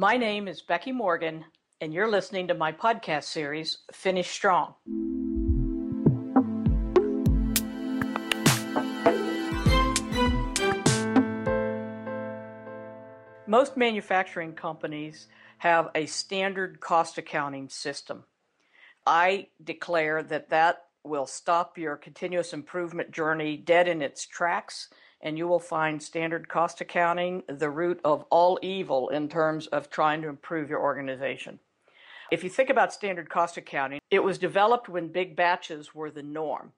My name is Becky Morgan, and you're listening to my podcast series, Finish Strong. Most manufacturing companies have a standard cost accounting system. I declare that that will stop your continuous improvement journey dead in its tracks, and you will find standard cost accounting the root of all evil in terms of trying to improve your organization. If you think about standard cost accounting, it was developed when big batches were the norm.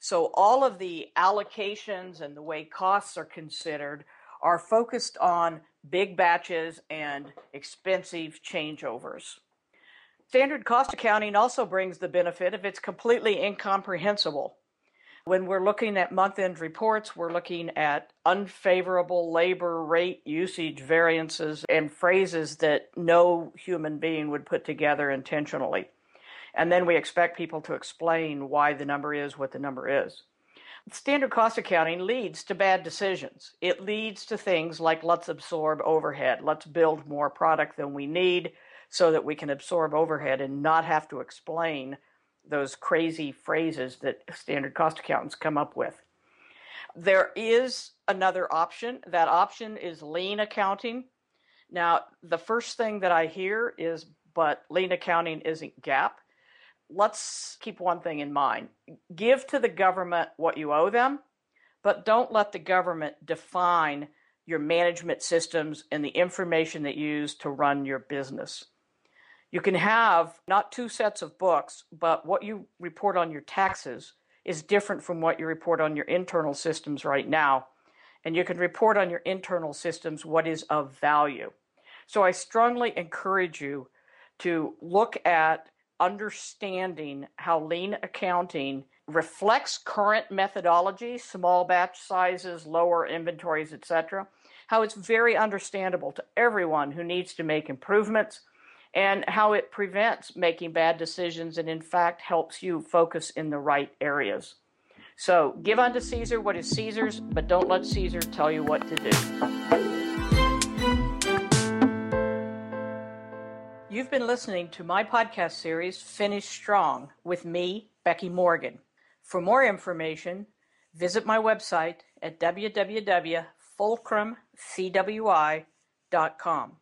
So all of the allocations and the way costs are considered are focused on big batches and expensive changeovers. Standard cost accounting also brings the benefit of it's completely incomprehensible. When we're looking at month end reports, we're looking at unfavorable labor rate usage variances and phrases that no human being would put together intentionally. And then we expect people to explain why the number is what the number is. Standard cost accounting leads to bad decisions. It leads to things like let's absorb overhead, let's build more product than we need, so that we can absorb overhead and not have to explain those crazy phrases that standard cost accountants come up with. There is another option. That option is lean accounting. Now, the first thing that I hear is, but lean accounting isn't GAAP. Let's keep one thing in mind give to the government what you owe them, but don't let the government define your management systems and the information that you use to run your business. You can have not two sets of books, but what you report on your taxes is different from what you report on your internal systems right now. And you can report on your internal systems what is of value. So I strongly encourage you to look at understanding how lean accounting reflects current methodology, small batch sizes, lower inventories, etc. How it's very understandable to everyone who needs to make improvements and how it prevents making bad decisions and, in fact, helps you focus in the right areas. So, give unto Caesar what is Caesar's, but don't let Caesar tell you what to do. You've been listening to my podcast series, Finish Strong, with me, Becky Morgan. For more information, visit my website at www.fulcrumcwi.com.